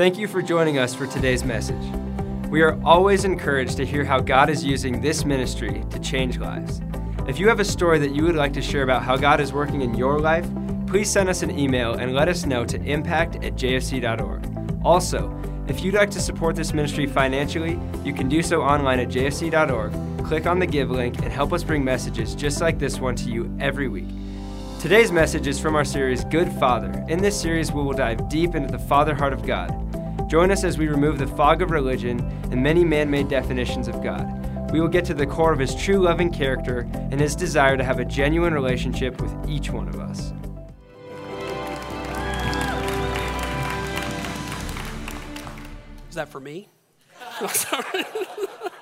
Thank you for joining us for today's message. We are always encouraged to hear how God is using this ministry to change lives. If you have a story that you would like to share about how God is working in your life, please send us an email and let us know to impact at jfc.org. Also, if you'd like to support this ministry financially, you can do so online at jfc.org. Click on the Give link and help us bring messages just like this one to you every week. Today's message is from our series Good Father. In this series, we will dive deep into the Father heart of God. Join us as we remove the fog of religion and many man made definitions of God. We will get to the core of his true loving character and his desire to have a genuine relationship with each one of us. Is that for me?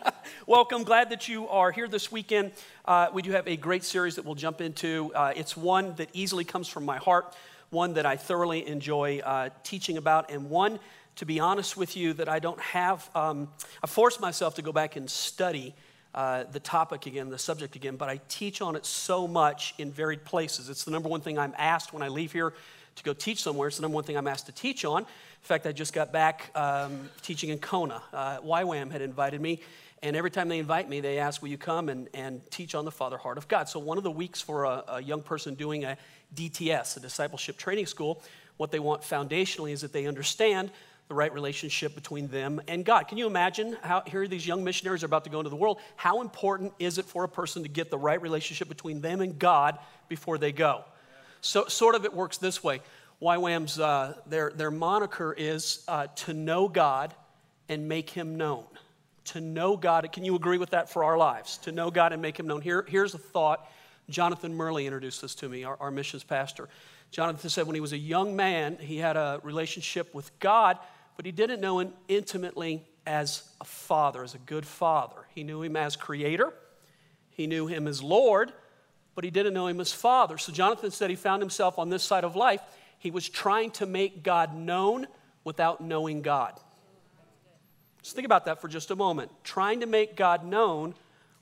Welcome. Glad that you are here this weekend. Uh, we do have a great series that we'll jump into. Uh, it's one that easily comes from my heart, one that I thoroughly enjoy uh, teaching about, and one to be honest with you, that I don't have, um, I forced myself to go back and study uh, the topic again, the subject again, but I teach on it so much in varied places. It's the number one thing I'm asked when I leave here to go teach somewhere. It's the number one thing I'm asked to teach on. In fact, I just got back um, teaching in Kona. Uh, YWAM had invited me, and every time they invite me, they ask, Will you come and, and teach on the Father Heart of God? So, one of the weeks for a, a young person doing a DTS, a discipleship training school, what they want foundationally is that they understand the right relationship between them and God. Can you imagine how here these young missionaries are about to go into the world? How important is it for a person to get the right relationship between them and God before they go? So, sort of, it works this way. YWAM's uh, their their moniker is uh, to know God and make Him known. To know God. Can you agree with that for our lives? To know God and make Him known. Here, here's a thought. Jonathan Murley introduced this to me, our, our missions pastor. Jonathan said when he was a young man, he had a relationship with God but he didn't know him intimately as a father, as a good father. He knew him as creator, he knew him as Lord, but he didn't know him as father. So Jonathan said he found himself on this side of life. He was trying to make God known without knowing God. Just think about that for just a moment. Trying to make God known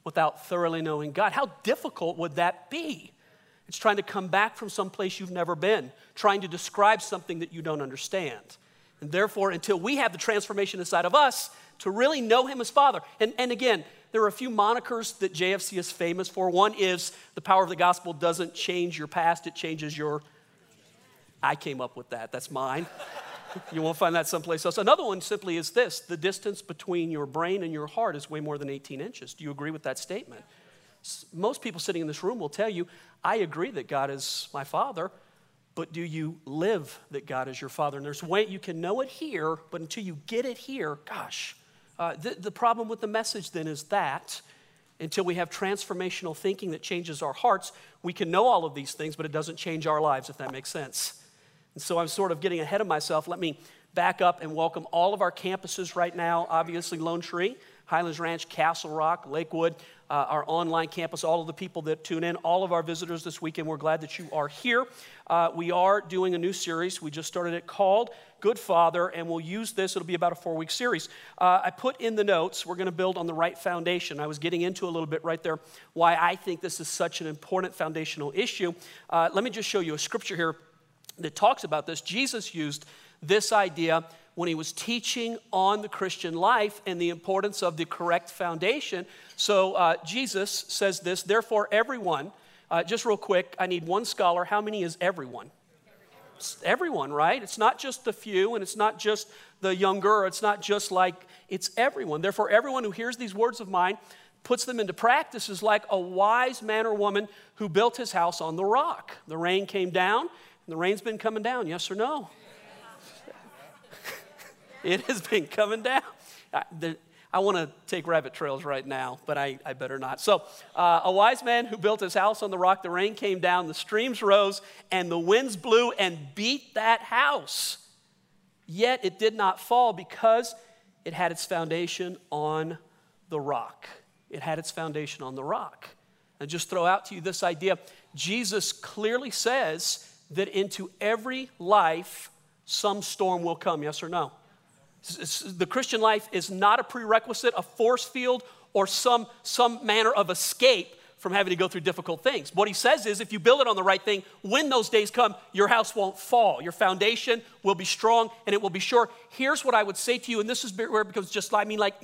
without thoroughly knowing God. How difficult would that be? It's trying to come back from some place you've never been, trying to describe something that you don't understand. And therefore, until we have the transformation inside of us to really know Him as Father. And, and again, there are a few monikers that JFC is famous for. One is the power of the gospel doesn't change your past, it changes your. I came up with that, that's mine. You won't find that someplace else. Another one simply is this the distance between your brain and your heart is way more than 18 inches. Do you agree with that statement? Most people sitting in this room will tell you, I agree that God is my Father but do you live that God is your Father? And there's a way you can know it here, but until you get it here, gosh. Uh, the, the problem with the message then is that until we have transformational thinking that changes our hearts, we can know all of these things, but it doesn't change our lives, if that makes sense. And so I'm sort of getting ahead of myself. Let me back up and welcome all of our campuses right now. Obviously, Lone Tree, Highlands Ranch, Castle Rock, Lakewood, uh, our online campus, all of the people that tune in, all of our visitors this weekend. We're glad that you are here. Uh, we are doing a new series. We just started it called Good Father, and we'll use this. It'll be about a four week series. Uh, I put in the notes, we're going to build on the right foundation. I was getting into a little bit right there why I think this is such an important foundational issue. Uh, let me just show you a scripture here that talks about this. Jesus used this idea when he was teaching on the Christian life and the importance of the correct foundation. So uh, Jesus says this, therefore, everyone, uh, just real quick, I need one scholar. How many is everyone? It's everyone, right? It's not just the few and it's not just the younger, it's not just like, it's everyone. Therefore, everyone who hears these words of mine puts them into practice is like a wise man or woman who built his house on the rock. The rain came down, the rain's been coming down, yes or no? it has been coming down. I, I want to take rabbit trails right now, but I, I better not. So, uh, a wise man who built his house on the rock, the rain came down, the streams rose, and the winds blew and beat that house. Yet it did not fall because it had its foundation on the rock. It had its foundation on the rock. And just throw out to you this idea Jesus clearly says that into every life, some storm will come, yes or no? The Christian life is not a prerequisite, a force field, or some, some manner of escape from having to go through difficult things. What he says is if you build it on the right thing, when those days come, your house won't fall. Your foundation will be strong and it will be sure. Here's what I would say to you, and this is where it becomes just, I mean, like,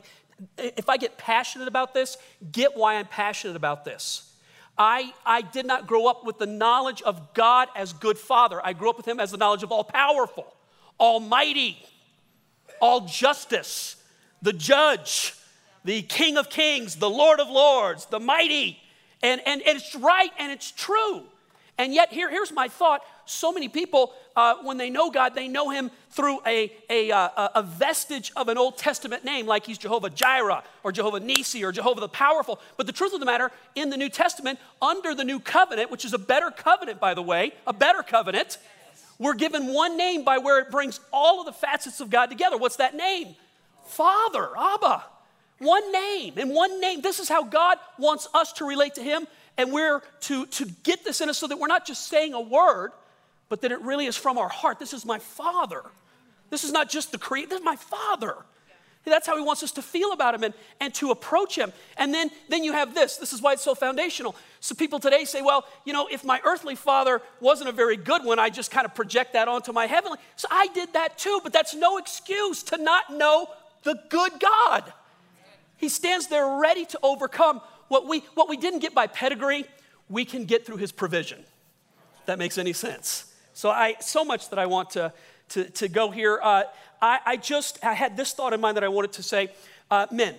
if I get passionate about this, get why I'm passionate about this. I, I did not grow up with the knowledge of God as good father. I grew up with him as the knowledge of all powerful, almighty, all justice, the judge, the king of kings, the lord of lords, the mighty. And, and, and it's right and it's true. And yet, here, here's my thought so many people, uh, when they know God, they know Him through a, a, uh, a, vestige of an Old Testament name, like He's Jehovah Jireh or Jehovah Nissi or Jehovah the Powerful. But the truth of the matter, in the New Testament, under the new covenant, which is a better covenant, by the way, a better covenant, we're given one name by where it brings all of the facets of God together. What's that name? Father, Abba. One name, and one name. This is how God wants us to relate to Him, and we're to, to get this in us so that we're not just saying a word, but that it really is from our heart. This is my Father. This is not just the creed, this is my Father. That's how he wants us to feel about him and, and to approach him. And then, then you have this. This is why it's so foundational. So people today say, well, you know, if my earthly father wasn't a very good one, I just kind of project that onto my heavenly. So I did that too, but that's no excuse to not know the good God. He stands there ready to overcome what we, what we didn't get by pedigree, we can get through his provision. that makes any sense. So I so much that I want to, to, to go here. Uh, I, I, just I had this thought in mind that I wanted to say, uh, men,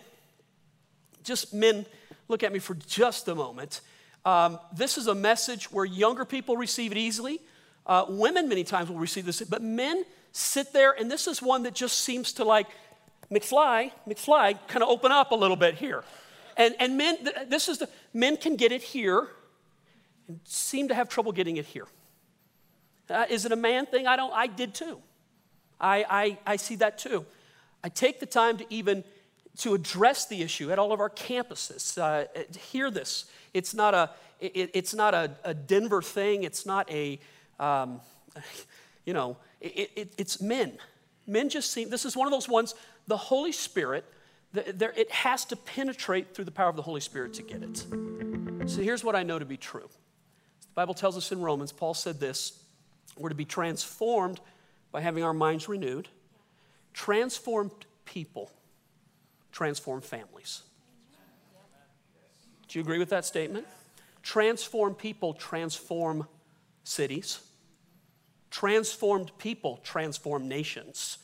just men, look at me for just a moment. Um, this is a message where younger people receive it easily. Uh, women many times will receive this, but men sit there, and this is one that just seems to like McFly, McFly, kind of open up a little bit here. And, and men, this is the, men can get it here and seem to have trouble getting it here. Uh, is it a man thing? I don't, I did too. I, I, I see that too. I take the time to even to address the issue at all of our campuses. Uh, hear this. It's not a, it, it's not a, a, Denver thing. It's not a, um, you know, it, it, it's men. Men just seem, this is one of those ones, the Holy Spirit, there, it has to penetrate through the power of the Holy Spirit to get it. So here's what I know to be true. The Bible tells us in Romans, Paul said this we're to be transformed by having our minds renewed. Transformed people transform families. Do you agree with that statement? Transform people transform cities. Transformed people transform nations.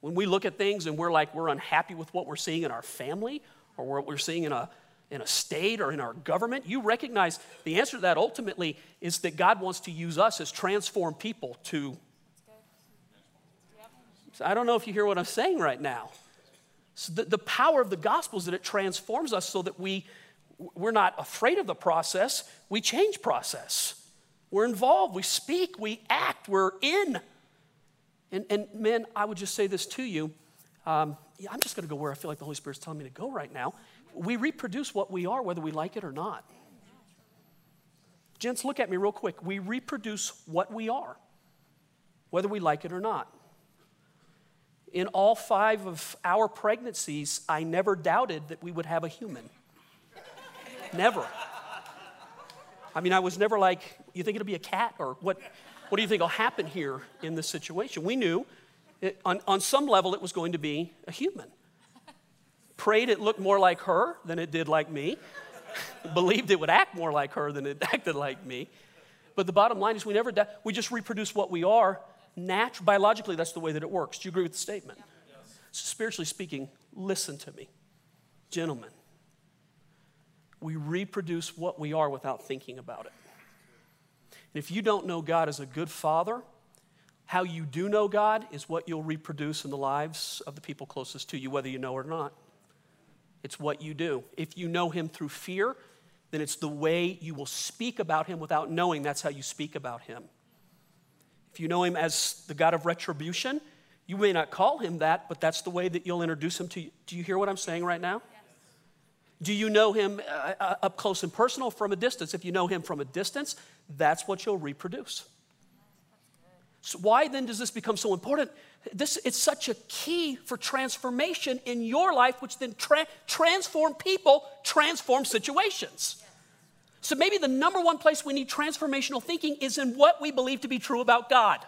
When we look at things and we're like, we're unhappy with what we're seeing in our family or what we're seeing in a in a state or in our government, you recognize the answer to that ultimately is that God wants to use us as transformed people to. So I don't know if you hear what I'm saying right now. So the, the power of the gospel is that it transforms us so that we, we're not afraid of the process, we change process. We're involved, we speak, we act, we're in. And, and men, I would just say this to you. Um, yeah, I'm just going to go where I feel like the Holy Spirit's telling me to go right now we reproduce what we are, whether we like it or not. Gents, look at me real quick. We reproduce what we are, whether we like it or not. In all five of our pregnancies, I never doubted that we would have a human. never. I mean, I was never like, you think it'll be a cat? Or what, what do you think will happen here in this situation? We knew it, on, on some level it was going to be a human prayed it looked more like her than it did like me, believed it would act more like her than it acted like me. But the bottom line is we never die. We just reproduce what we are. Natu- biologically, that's the way that it works. Do you agree with the statement? Yes. Spiritually speaking, listen to me. Gentlemen, we reproduce what we are without thinking about it. If you don't know God as a good father, how you do know God is what you'll reproduce in the lives of the people closest to you, whether you know or not. It's what you do. If you know him through fear, then it's the way you will speak about him without knowing that's how you speak about him. If you know him as the God of retribution, you may not call him that, but that's the way that you'll introduce him to you. Do you hear what I'm saying right now? Do you know him uh, uh up close and personal from a distance? If you know him from a distance, that's what you'll reproduce. So why then does this become so important? This it's such a key for transformation in your life, which then tra- transform people, transform situations. So maybe the number one place we need transformational thinking is in what we believe to be true about God.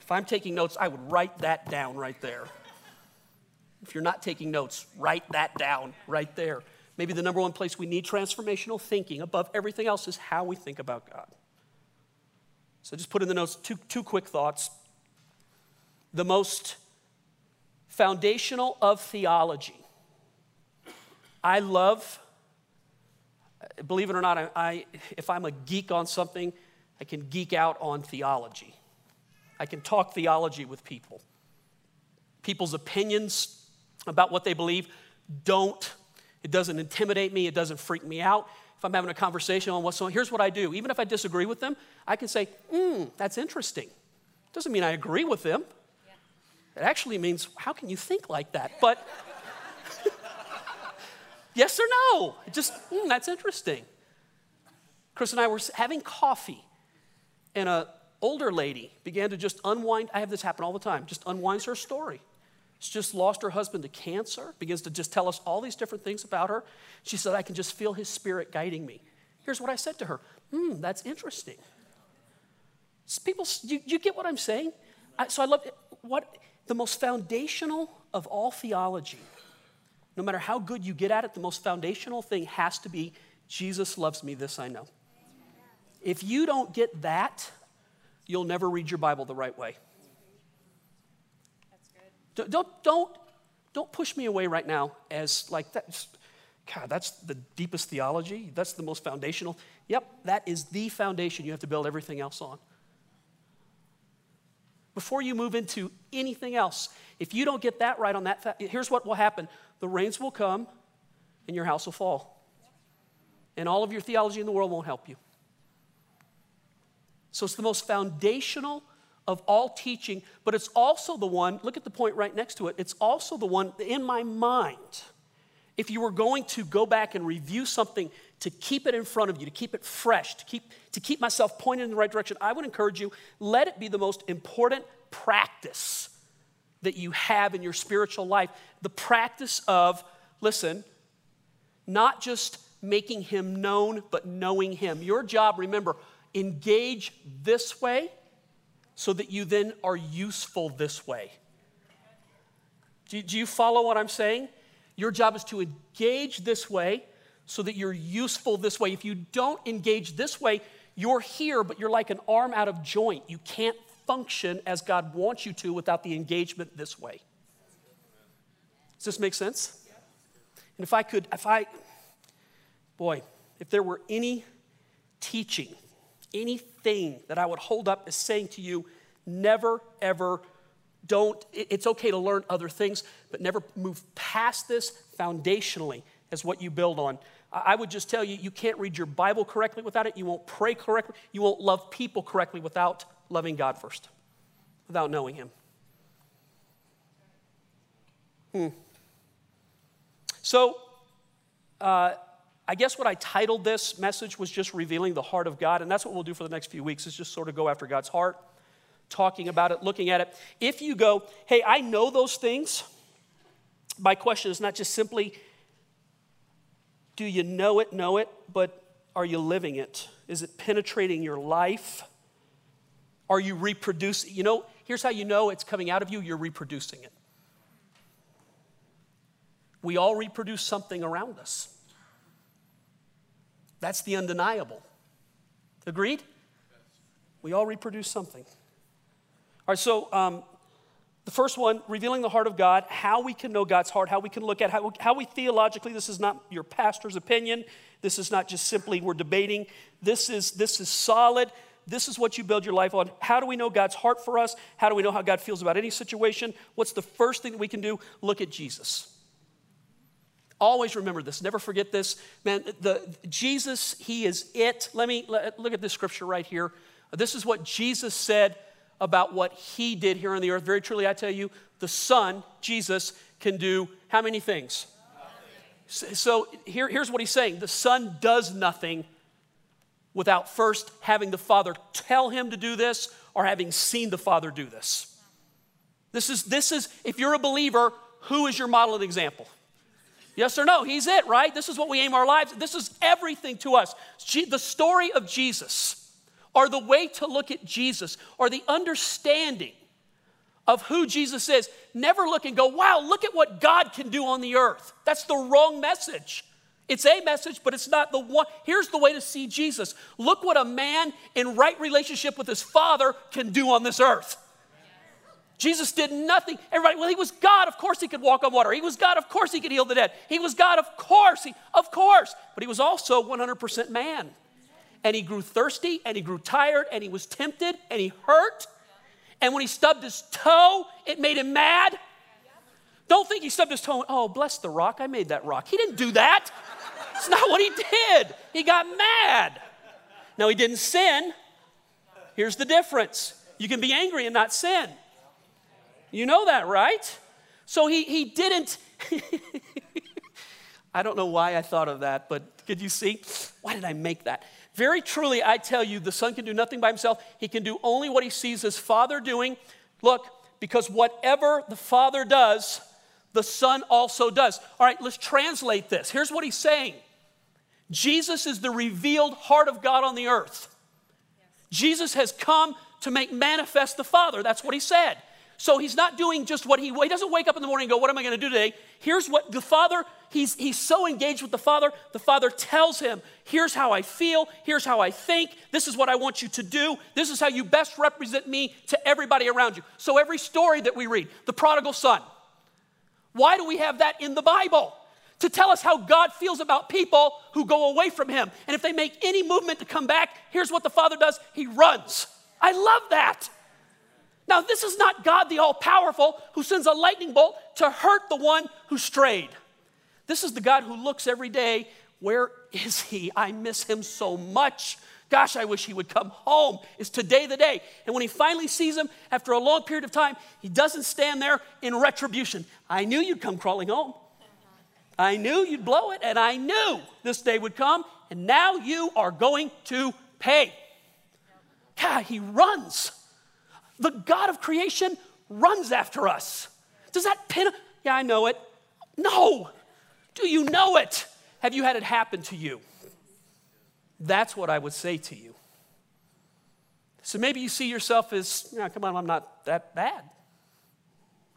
If I'm taking notes, I would write that down right there. If you're not taking notes, write that down right there. Maybe the number one place we need transformational thinking above everything else is how we think about God. So just put in the notes two, two quick thoughts. The most foundational of theology. I love, believe it or not, I, I, if I'm a geek on something, I can geek out on theology. I can talk theology with people. People's opinions about what they believe don't it doesn't intimidate me, it doesn't freak me out. If I'm having a conversation on what's on, here's what I do. Even if I disagree with them, I can say, hmm, that's interesting. Doesn't mean I agree with them. Yeah. It actually means, how can you think like that? But yes or no? Just, mm, that's interesting. Chris and I were having coffee, and a older lady began to just unwind. I have this happen all the time, just unwinds her story. She's just lost her husband to cancer, begins to just tell us all these different things about her. She said, I can just feel his spirit guiding me. Here's what I said to her Hmm, that's interesting. People, you, you get what I'm saying? I, so I love what the most foundational of all theology, no matter how good you get at it, the most foundational thing has to be Jesus loves me, this I know. If you don't get that, you'll never read your Bible the right way. Don't, don't, don't push me away right now as like that. God, that's the deepest theology. That's the most foundational. Yep, that is the foundation you have to build everything else on. Before you move into anything else, if you don't get that right on that, here's what will happen the rains will come and your house will fall. And all of your theology in the world won't help you. So it's the most foundational of all teaching, but it's also the one, look at the point right next to it, it's also the one in my mind. If you were going to go back and review something to keep it in front of you, to keep it fresh, to keep, to keep myself pointed in the right direction, I would encourage you, let it be the most important practice that you have in your spiritual life. The practice of, listen, not just making him known, but knowing him. Your job, remember, engage this way so that you then are useful this way. Do, do you follow what I'm saying? Your job is to engage this way so that you're useful this way. If you don't engage this way, you're here, but you're like an arm out of joint. You can't function as God wants you to without the engagement this way. Does this make sense? And if I could, if I, boy, if there were any teaching anything that I would hold up as saying to you, never, ever, don't, it's okay to learn other things, but never move past this foundationally as what you build on. I would just tell you, you can't read your Bible correctly without it. You won't pray correctly. You won't love people correctly without loving God first, without knowing Him. Hmm. So, uh, I guess what I titled this message was just revealing the heart of God, and that's what we'll do for the next few weeks is just sort of go after God's heart, talking about it, looking at it. If you go, hey, I know those things, my question is not just simply, do you know it, know it, but are you living it? Is it penetrating your life? Are you reproducing? You know, here's how you know it's coming out of you you're reproducing it. We all reproduce something around us. That's the undeniable. Agreed? We all reproduce something. All right, so um, the first one, revealing the heart of God, how we can know God's heart, how we can look at how, how we theologically, this is not your pastor's opinion. This is not just simply we're debating. This is, this is solid. This is what you build your life on. How do we know God's heart for us? How do we know how God feels about any situation? What's the first thing that we can do? Look at Jesus. Always remember this. Never forget this. Man, the, Jesus, He is it. Let me let, look at this scripture right here. This is what Jesus said about what He did here on the earth. Very truly, I tell you, the Son, Jesus, can do how many things? So, here, here's what He's saying the Son does nothing without first having the Father tell Him to do this or having seen the Father do this. This is, this is if you're a believer, who is your model and example? Yes or no? He's it, right? This is what we aim our lives. This is everything to us. The story of Jesus, or the way to look at Jesus, or the understanding of who Jesus is. Never look and go, wow, look at what God can do on the earth. That's the wrong message. It's a message, but it's not the one. Here's the way to see Jesus look what a man in right relationship with his Father can do on this earth. Jesus did nothing. Everybody, well, he was God. Of course he could walk on water. He was God. Of course he could heal the dead. He was God. Of course. He, of course. But he was also 100% man. And he grew thirsty and he grew tired and he was tempted and he hurt. And when he stubbed his toe, it made him mad. Don't think he stubbed his toe. Oh, bless the rock. I made that rock. He didn't do that. It's not what he did. He got mad. Now, he didn't sin. Here's the difference you can be angry and not sin. You know that, right? So he, he didn't. I don't know why I thought of that, but could you see? Why did I make that? Very truly, I tell you, the Son can do nothing by himself. He can do only what he sees his Father doing. Look, because whatever the Father does, the Son also does. All right, let's translate this. Here's what he's saying Jesus is the revealed heart of God on the earth. Jesus has come to make manifest the Father. That's what he said. So he's not doing just what he, he doesn't wake up in the morning and go, What am I going to do today? Here's what the Father, he's, he's so engaged with the Father, the Father tells him, Here's how I feel, here's how I think, this is what I want you to do, this is how you best represent me to everybody around you. So every story that we read, the prodigal son, why do we have that in the Bible? To tell us how God feels about people who go away from him. And if they make any movement to come back, here's what the Father does He runs. I love that. Now, this is not God the all powerful who sends a lightning bolt to hurt the one who strayed. This is the God who looks every day. Where is he? I miss him so much. Gosh, I wish he would come home. Is today the day? And when he finally sees him after a long period of time, he doesn't stand there in retribution. I knew you'd come crawling home. I knew you'd blow it, and I knew this day would come, and now you are going to pay. God, he runs. The God of creation runs after us. Does that pin? Yeah, I know it. No. Do you know it? Have you had it happen to you? That's what I would say to you. So maybe you see yourself as, come on, I'm not that bad.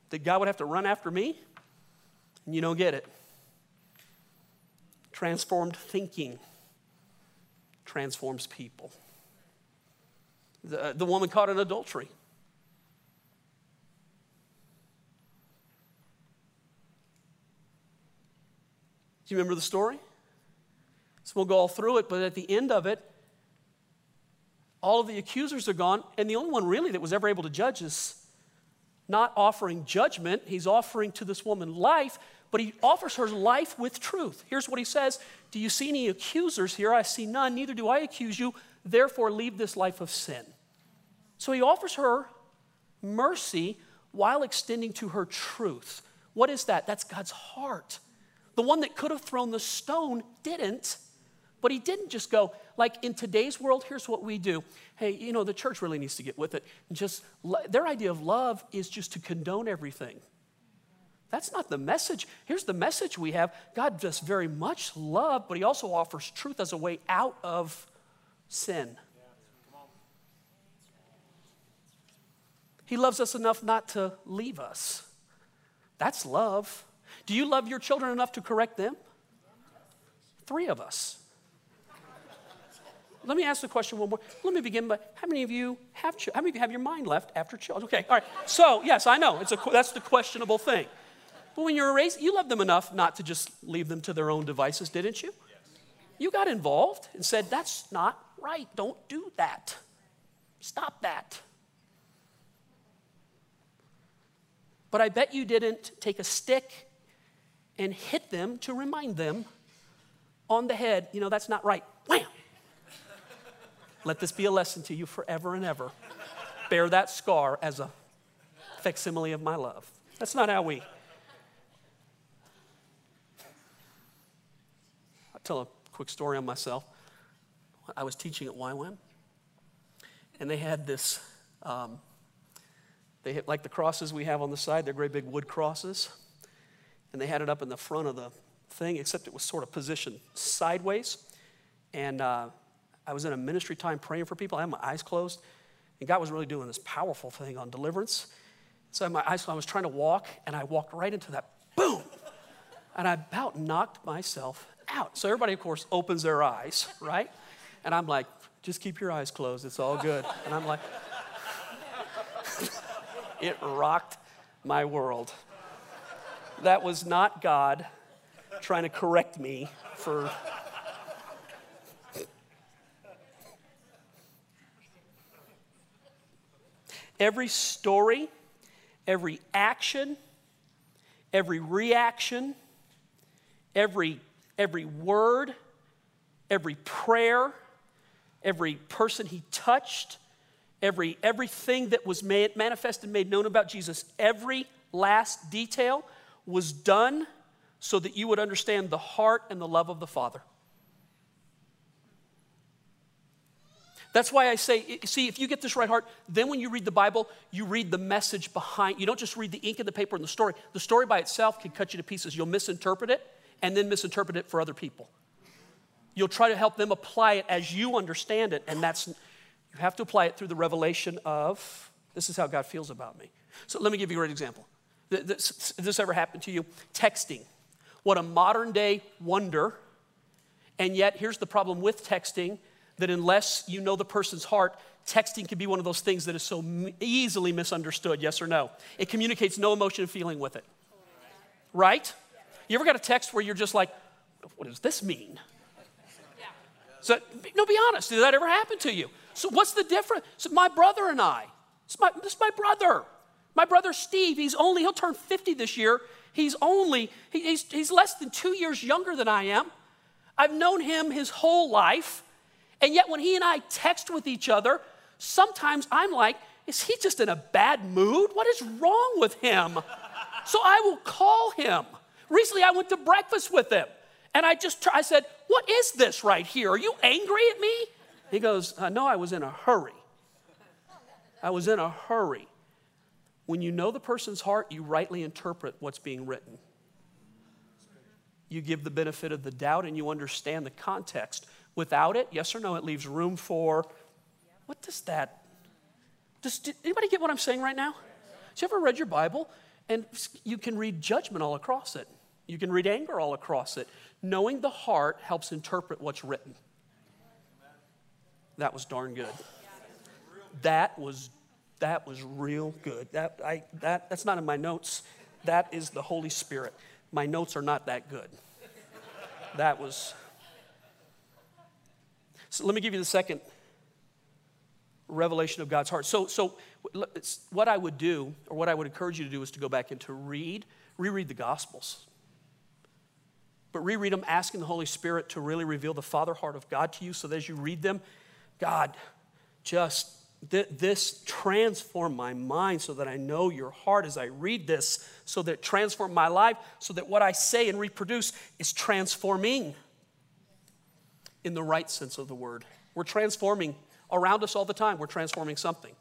That God would have to run after me? And you don't get it. Transformed thinking transforms people. The, uh, the woman caught in adultery. You remember the story? So we'll go all through it, but at the end of it, all of the accusers are gone, and the only one really that was ever able to judge is not offering judgment. He's offering to this woman life, but he offers her life with truth. Here's what he says Do you see any accusers here? I see none, neither do I accuse you. Therefore, leave this life of sin. So he offers her mercy while extending to her truth. What is that? That's God's heart. The one that could have thrown the stone didn't. But he didn't just go, like in today's world, here's what we do. Hey, you know, the church really needs to get with it. Just, their idea of love is just to condone everything. That's not the message. Here's the message we have God does very much love, but he also offers truth as a way out of sin. He loves us enough not to leave us. That's love. Do you love your children enough to correct them? Three of us. Let me ask the question one more. Let me begin by how many of you have how many of you have your mind left after children? Okay, all right. So yes, I know it's a that's the questionable thing. But when you're raised, you love them enough not to just leave them to their own devices, didn't you? You got involved and said, "That's not right. Don't do that. Stop that." But I bet you didn't take a stick and hit them to remind them on the head, you know, that's not right. Wham! Let this be a lesson to you forever and ever. Bear that scar as a facsimile of my love. That's not how we. I'll tell a quick story on myself. I was teaching at YWAM, and they had this, um, they hit like the crosses we have on the side, they're great big wood crosses and they had it up in the front of the thing, except it was sort of positioned sideways. And uh, I was in a ministry time praying for people. I had my eyes closed, and God was really doing this powerful thing on deliverance. So I had my eyes. I was trying to walk, and I walked right into that boom. And I about knocked myself out. So everybody, of course, opens their eyes, right? And I'm like, just keep your eyes closed. It's all good. And I'm like, it rocked my world. That was not God trying to correct me for. Every story, every action, every reaction, every, every word, every prayer, every person he touched, every, everything that was made, manifested, made known about Jesus, every last detail was done so that you would understand the heart and the love of the Father. That's why I say, see, if you get this right heart, then when you read the Bible, you read the message behind. You don't just read the ink in the paper and the story. The story by itself can cut you to pieces. You'll misinterpret it and then misinterpret it for other people. You'll try to help them apply it as you understand it, and that's, you have to apply it through the revelation of, this is how God feels about me. So let me give you a great example. This, this ever happened to you? Texting. What a modern day wonder. And yet, here's the problem with texting that unless you know the person's heart, texting can be one of those things that is so easily misunderstood, yes or no? It communicates no emotion and feeling with it. Right? You ever got a text where you're just like, what does this mean? So, no, be honest. Did that ever happen to you? So, what's the difference? So, my brother and I, is my, this is my brother. My brother Steve, he's only, he'll turn 50 this year. He's only, he, he's, he's less than two years younger than I am. I've known him his whole life. And yet, when he and I text with each other, sometimes I'm like, is he just in a bad mood? What is wrong with him? So I will call him. Recently, I went to breakfast with him. And I just, I said, What is this right here? Are you angry at me? He goes, uh, No, I was in a hurry. I was in a hurry. When you know the person's heart, you rightly interpret what's being written. You give the benefit of the doubt and you understand the context. Without it, yes or no, it leaves room for what does that? Does anybody get what I'm saying right now? Have you ever read your Bible and you can read judgment all across it? You can read anger all across it. Knowing the heart helps interpret what's written. That was darn good. That was that was real good. That I that that's not in my notes. That is the Holy Spirit. My notes are not that good. That was So let me give you the second revelation of God's heart. So so what I would do or what I would encourage you to do is to go back and to read reread the gospels but reread them asking the Holy Spirit to really reveal the Father heart of God to you so that as you read them, God, just th- this transform my mind so that I know your heart as I read this, so that it transform my life, so that what I say and reproduce is transforming in the right sense of the word. We're transforming around us all the time, we're transforming something.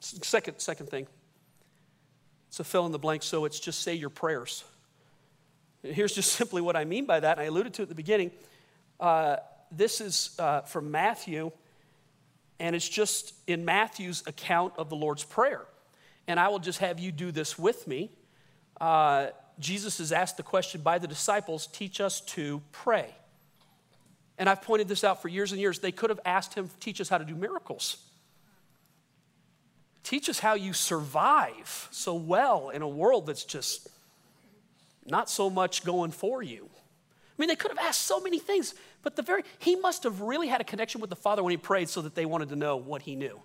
Second, second thing, it's a fill in the blank, so it's just say your prayers. Here's just simply what I mean by that. I alluded to at the beginning. Uh, this is uh, from Matthew, and it's just in Matthew's account of the Lord's Prayer. And I will just have you do this with me. Uh, Jesus is asked the question by the disciples teach us to pray. And I've pointed this out for years and years. They could have asked him, teach us how to do miracles. Teach us how you survive so well in a world that's just not so much going for you. I mean, they could have asked so many things, but the very, he must have really had a connection with the Father when he prayed so that they wanted to know what he knew.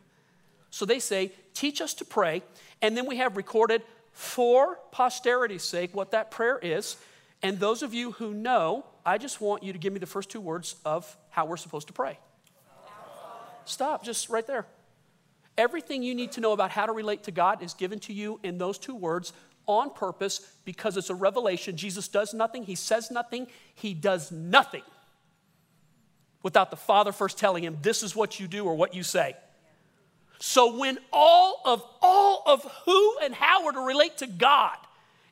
So they say, teach us to pray. And then we have recorded for posterity's sake what that prayer is. And those of you who know, I just want you to give me the first two words of how we're supposed to pray. Stop, just right there. Everything you need to know about how to relate to God is given to you in those two words on purpose because it's a revelation. Jesus does nothing, he says nothing, he does nothing without the Father first telling him, This is what you do or what you say. So when all of all of who and how we're to relate to God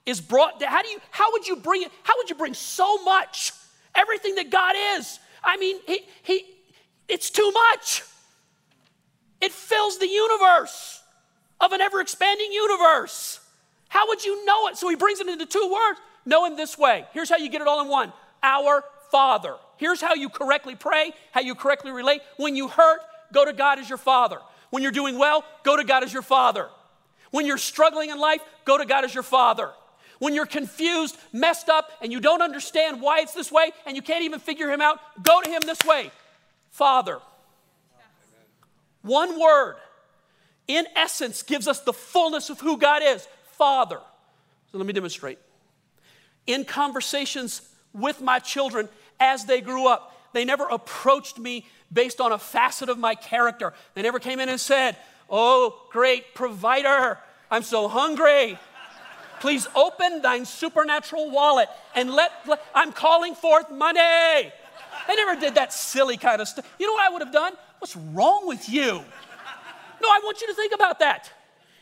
is brought down. How do you how would you bring it? How would you bring so much? Everything that God is. I mean, he, he it's too much. It fills the universe of an ever expanding universe. How would you know it? So he brings it into two words. Know him this way. Here's how you get it all in one Our Father. Here's how you correctly pray, how you correctly relate. When you hurt, go to God as your Father. When you're doing well, go to God as your Father. When you're struggling in life, go to God as your Father. When you're confused, messed up, and you don't understand why it's this way, and you can't even figure Him out, go to Him this way Father. One word, in essence, gives us the fullness of who God is Father. So let me demonstrate. In conversations with my children as they grew up, they never approached me based on a facet of my character. They never came in and said, Oh, great provider, I'm so hungry. Please open thine supernatural wallet and let, let, I'm calling forth money. They never did that silly kind of stuff. You know what I would have done? What's wrong with you? No, I want you to think about that.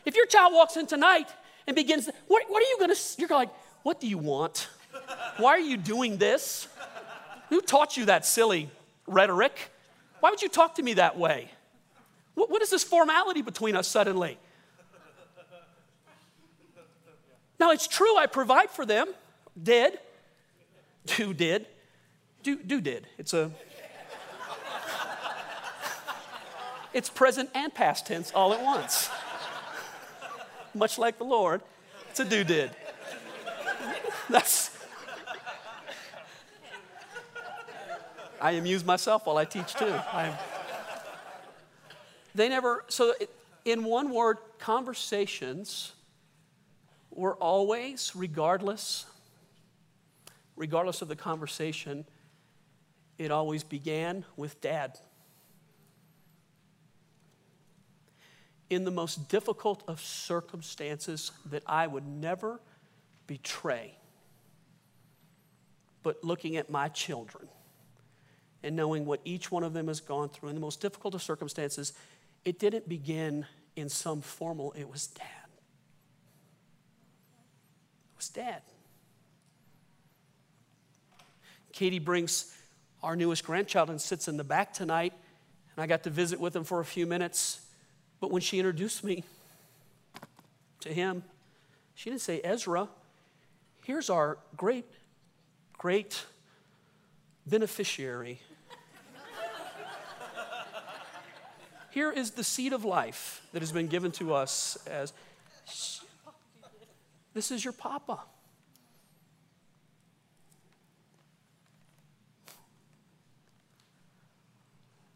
If your child walks in tonight and begins, what, what are you going to, you're like, what do you want? Why are you doing this? Who taught you that silly rhetoric? Why would you talk to me that way? What, what is this formality between us suddenly? Now, it's true I provide for them. Did. Do did. Do, do did. It's a. It's present and past tense all at once. Much like the Lord, it's a do did. That's. I amuse myself while I teach too. I, they never, so in one word, conversations were always, regardless, regardless of the conversation, it always began with dad. In the most difficult of circumstances that I would never betray, but looking at my children and knowing what each one of them has gone through in the most difficult of circumstances, it didn't begin in some formal, it was dad. It was dad. Katie brings our newest grandchild and sits in the back tonight, and I got to visit with him for a few minutes. But when she introduced me to him, she didn't say, Ezra, here's our great, great beneficiary Here is the seed of life that has been given to us as this is your papa.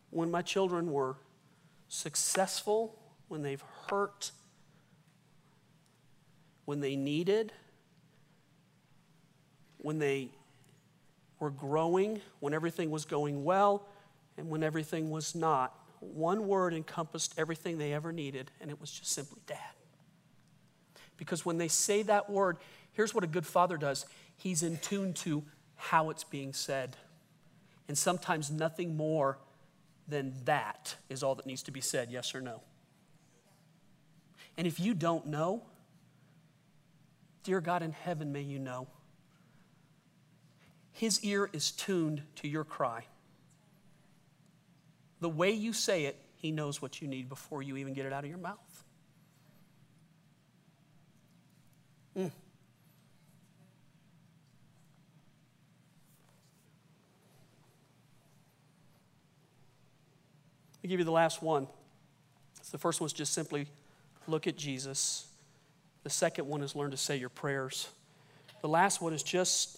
When my children were successful, when they've hurt, when they needed, when they were growing, when everything was going well, and when everything was not one word encompassed everything they ever needed, and it was just simply dad. Because when they say that word, here's what a good father does he's in tune to how it's being said. And sometimes nothing more than that is all that needs to be said, yes or no. And if you don't know, dear God in heaven, may you know. His ear is tuned to your cry. The way you say it, He knows what you need before you even get it out of your mouth. Mm. Give you the last one. The first one is just simply look at Jesus. The second one is learn to say your prayers. The last one is just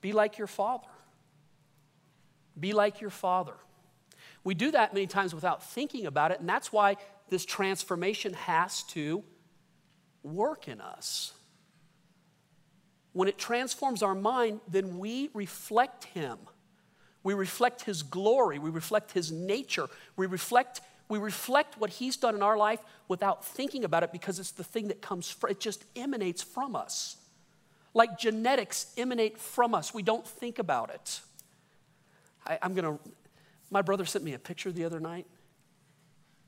be like your father. Be like your father. We do that many times without thinking about it, and that's why this transformation has to work in us. When it transforms our mind, then we reflect Him. We reflect His glory. We reflect His nature. We reflect, we reflect what He's done in our life without thinking about it because it's the thing that comes, from, it just emanates from us. Like genetics emanate from us. We don't think about it. I, going to my brother sent me a picture the other night,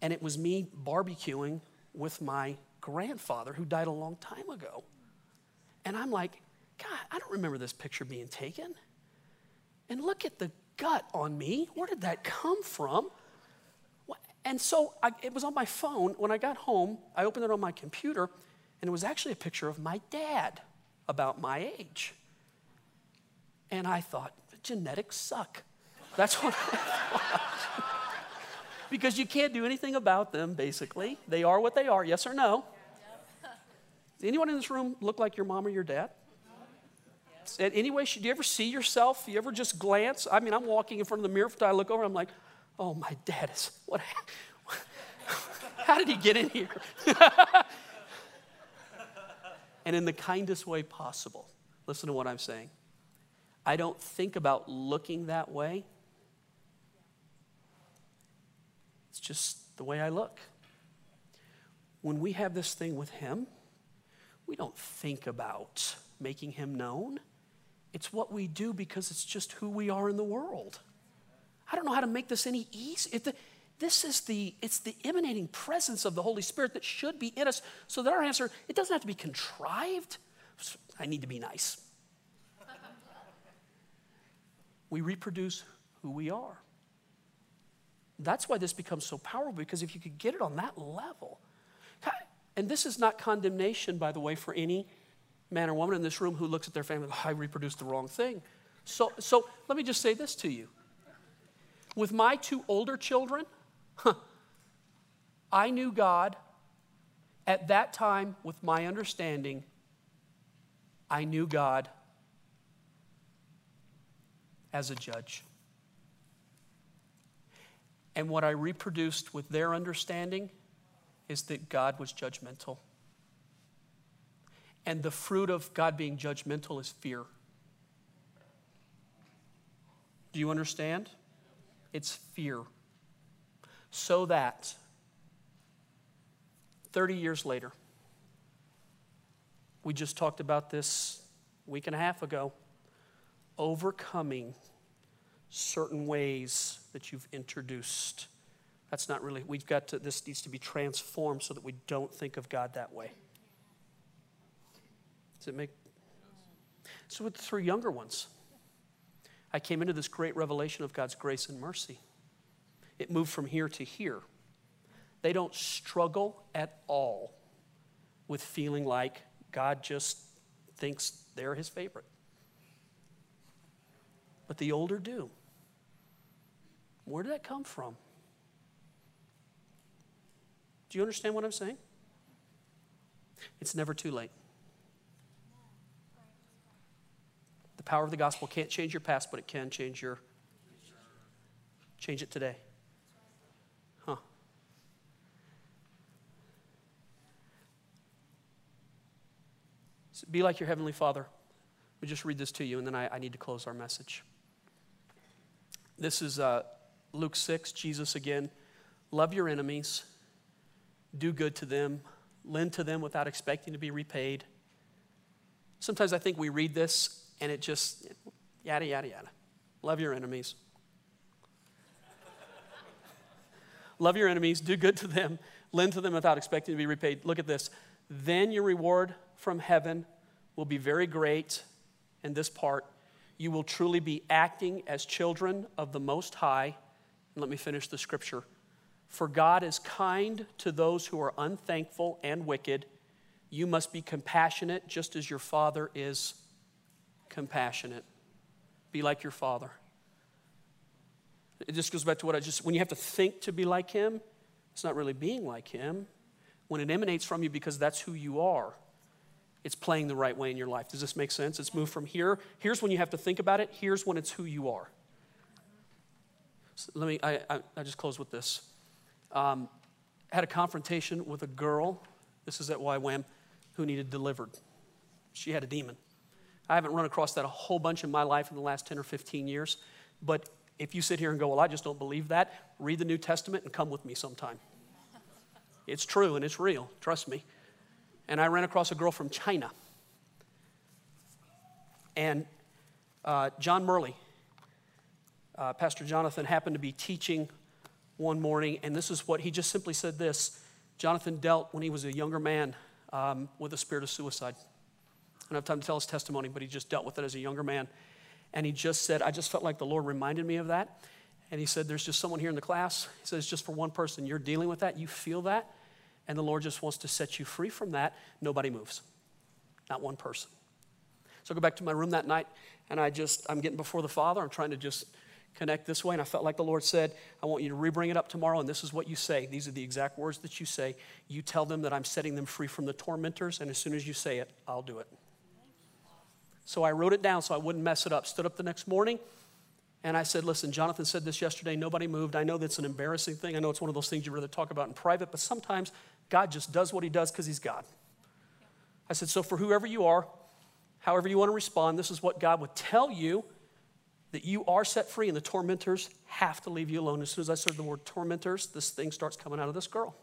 and it was me barbecuing with my grandfather who died a long time ago. And I'm like, God, I don't remember this picture being taken. And look at the gut on me. Where did that come from? And so I, it was on my phone. When I got home, I opened it on my computer, and it was actually a picture of my dad about my age. And I thought, genetics suck. That's what I thought. because you can't do anything about them, basically. They are what they are, yes or no? Does anyone in this room look like your mom or your dad? Anyway, do you ever see yourself? Do You ever just glance? I mean, I'm walking in front of the mirror, I look over, I'm like, oh, my dad is, what, how did he get in here? and in the kindest way possible, listen to what I'm saying. I don't think about looking that way. It's just the way I look. When we have this thing with Him, we don't think about making Him known. It's what we do because it's just who we are in the world. I don't know how to make this any easier. This is the, it's the emanating presence of the Holy Spirit that should be in us so that our answer, it doesn't have to be contrived. I need to be nice. we reproduce who we are. That's why this becomes so powerful because if you could get it on that level, and this is not condemnation, by the way, for any man or woman in this room who looks at their family, oh, I reproduced the wrong thing. So, so let me just say this to you. With my two older children, huh, I knew God at that time with my understanding. I knew God as a judge. And what I reproduced with their understanding is that God was judgmental. And the fruit of God being judgmental is fear. Do you understand? It's fear. So that 30 years later, we just talked about this week and a half ago overcoming certain ways that you've introduced. That's not really, we've got to, this needs to be transformed so that we don't think of God that way. Does it make? So, with the three younger ones, I came into this great revelation of God's grace and mercy. It moved from here to here. They don't struggle at all with feeling like God just thinks they're his favorite but the older do. Where did that come from? Do you understand what I'm saying? It's never too late. The power of the gospel can't change your past, but it can change your change it today. Huh. So be like your heavenly Father. Me just read this to you, and then I, I need to close our message. This is uh, Luke 6, Jesus again. Love your enemies, do good to them, lend to them without expecting to be repaid. Sometimes I think we read this and it just, yada, yada, yada. Love your enemies. Love your enemies, do good to them, lend to them without expecting to be repaid. Look at this. Then your reward from heaven will be very great. And this part, you will truly be acting as children of the Most High. And let me finish the scripture. For God is kind to those who are unthankful and wicked. You must be compassionate just as your Father is compassionate. Be like your Father. It just goes back to what I just, when you have to think to be like Him, it's not really being like Him. When it emanates from you because that's who you are it's playing the right way in your life. Does this make sense? It's moved from here. Here's when you have to think about it. Here's when it's who you are. So let me, I, I, I, just close with this. Um, had a confrontation with a girl, this is at YWAM, who needed delivered. She had a demon. I haven't run across that a whole bunch in my life in the last 10 or 15 years, but if you sit here and go, Well, I just don't believe that, read the New Testament and come with me sometime. It's true and it's real, trust me and I ran across a girl from China. And uh, John Murley, uh, Pastor Jonathan, happened to be teaching one morning, and this is what he just simply said this Jonathan dealt when he was a younger man um, with a spirit of suicide. I don't have time to tell his testimony, but he just dealt with it as a younger man. And he just said, I just felt like the Lord reminded me of that. And he said, There's just someone here in the class. He says, Just for one person, you're dealing with that. You feel that. And the Lord just wants to set you free from that. Nobody moves, not one person. So I go back to my room that night, and I just, I'm getting before the Father. I'm trying to just connect this way. And I felt like the Lord said, I want you to rebring it up tomorrow, and this is what you say. These are the exact words that you say. You tell them that I'm setting them free from the tormentors, and as soon as you say it, I'll do it. So I wrote it down so I wouldn't mess it up. Stood up the next morning, and I said, Listen, Jonathan said this yesterday. Nobody moved. I know that's an embarrassing thing. I know it's one of those things you'd rather talk about in private, but sometimes God just does what he does because he's God. I said, So for whoever you are, however you want to respond, this is what God would tell you that you are set free and the tormentors have to leave you alone. As soon as I said the word tormentors, this thing starts coming out of this girl.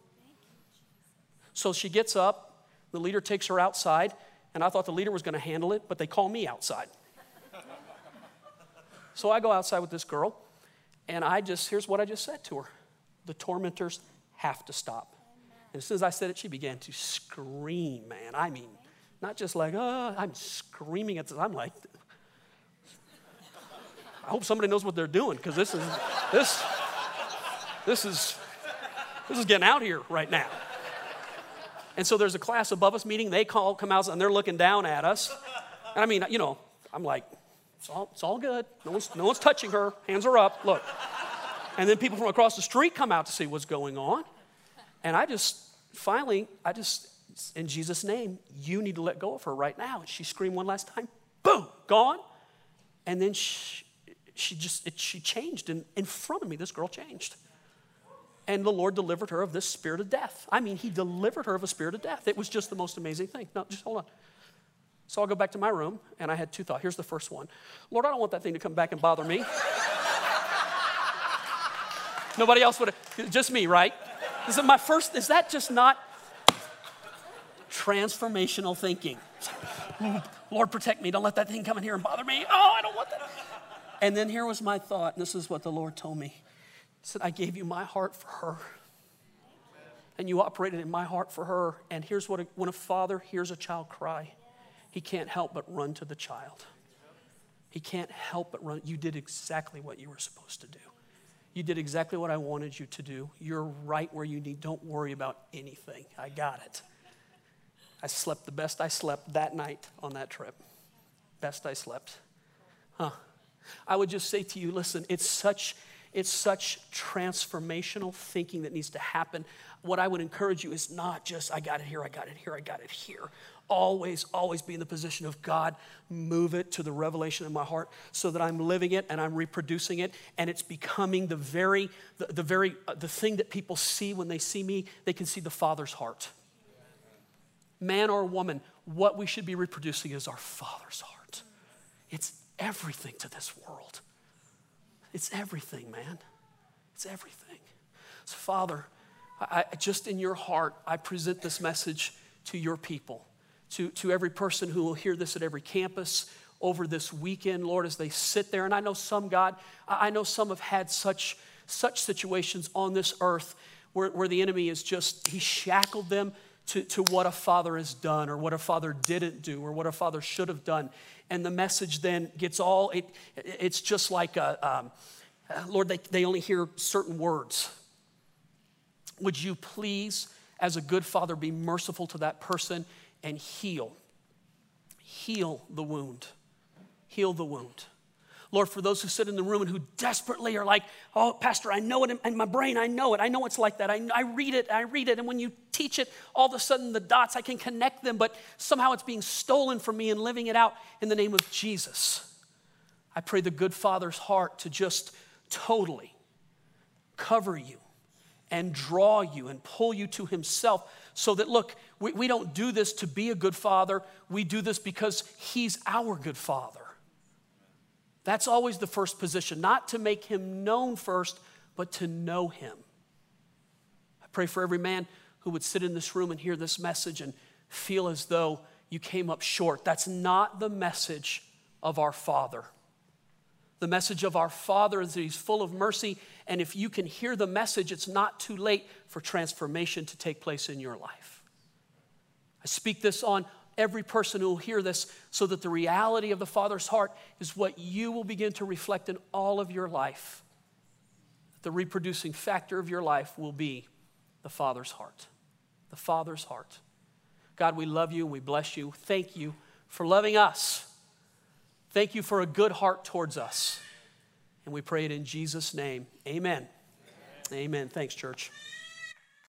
So she gets up, the leader takes her outside, and I thought the leader was going to handle it, but they call me outside. so I go outside with this girl, and I just, here's what I just said to her the tormentors have to stop. And as soon as I said it, she began to scream, man. I mean, not just like, oh, I'm screaming at this. I'm like, I hope somebody knows what they're doing because this is this this is this is getting out here right now. And so there's a class above us meeting. They call, come out, and they're looking down at us. And I mean, you know, I'm like, it's all, it's all good. No one's, no one's touching her. Hands are up. Look. And then people from across the street come out to see what's going on. And I just, finally, I just, in Jesus' name, you need to let go of her right now. And she screamed one last time. Boom, gone. And then she, she just, it, she changed And in front of me. This girl changed. And the Lord delivered her of this spirit of death. I mean, He delivered her of a spirit of death. It was just the most amazing thing. No, just hold on. So I'll go back to my room, and I had two thoughts. Here's the first one Lord, I don't want that thing to come back and bother me. Nobody else would have, just me, right? Is it my first, is that just not transformational thinking? Lord, protect me. Don't let that thing come in here and bother me. Oh, I don't want that. And then here was my thought, and this is what the Lord told me. Said, I gave you my heart for her. And you operated in my heart for her. And here's what a, when a father hears a child cry, he can't help but run to the child. He can't help but run. You did exactly what you were supposed to do. You did exactly what I wanted you to do. You're right where you need. Don't worry about anything. I got it. I slept the best I slept that night on that trip. Best I slept. Huh. I would just say to you, listen, it's such it's such transformational thinking that needs to happen. What I would encourage you is not just, I got it here, I got it here, I got it here. Always, always be in the position of God, move it to the revelation in my heart so that I'm living it and I'm reproducing it and it's becoming the very, the, the very, uh, the thing that people see when they see me, they can see the Father's heart. Man or woman, what we should be reproducing is our Father's heart. It's everything to this world. It's everything, man. It's everything. So, Father, I, just in your heart, I present this message to your people, to, to every person who will hear this at every campus over this weekend, Lord, as they sit there. And I know some, God, I know some have had such, such situations on this earth where, where the enemy is just, he shackled them to, to what a father has done or what a father didn't do or what a father should have done and the message then gets all, it, it's just like, a, um, Lord, they, they only hear certain words. Would you please, as a good father, be merciful to that person and heal? Heal the wound. Heal the wound. Lord, for those who sit in the room and who desperately are like, oh, Pastor, I know it in my brain. I know it. I know it's like that. I, I read it. I read it. And when you teach it, all of a sudden the dots, I can connect them, but somehow it's being stolen from me and living it out in the name of Jesus. I pray the good Father's heart to just totally cover you and draw you and pull you to Himself so that, look, we, we don't do this to be a good father. We do this because He's our good Father. That's always the first position, not to make him known first, but to know him. I pray for every man who would sit in this room and hear this message and feel as though you came up short. That's not the message of our Father. The message of our Father is that He's full of mercy, and if you can hear the message, it's not too late for transformation to take place in your life. I speak this on every person who will hear this so that the reality of the Father's heart is what you will begin to reflect in all of your life. The reproducing factor of your life will be the Father's heart. The Father's heart. God, we love you and we bless you. Thank you for loving us. Thank you for a good heart towards us. And we pray it in Jesus' name. Amen. Amen. Amen. Thanks, church.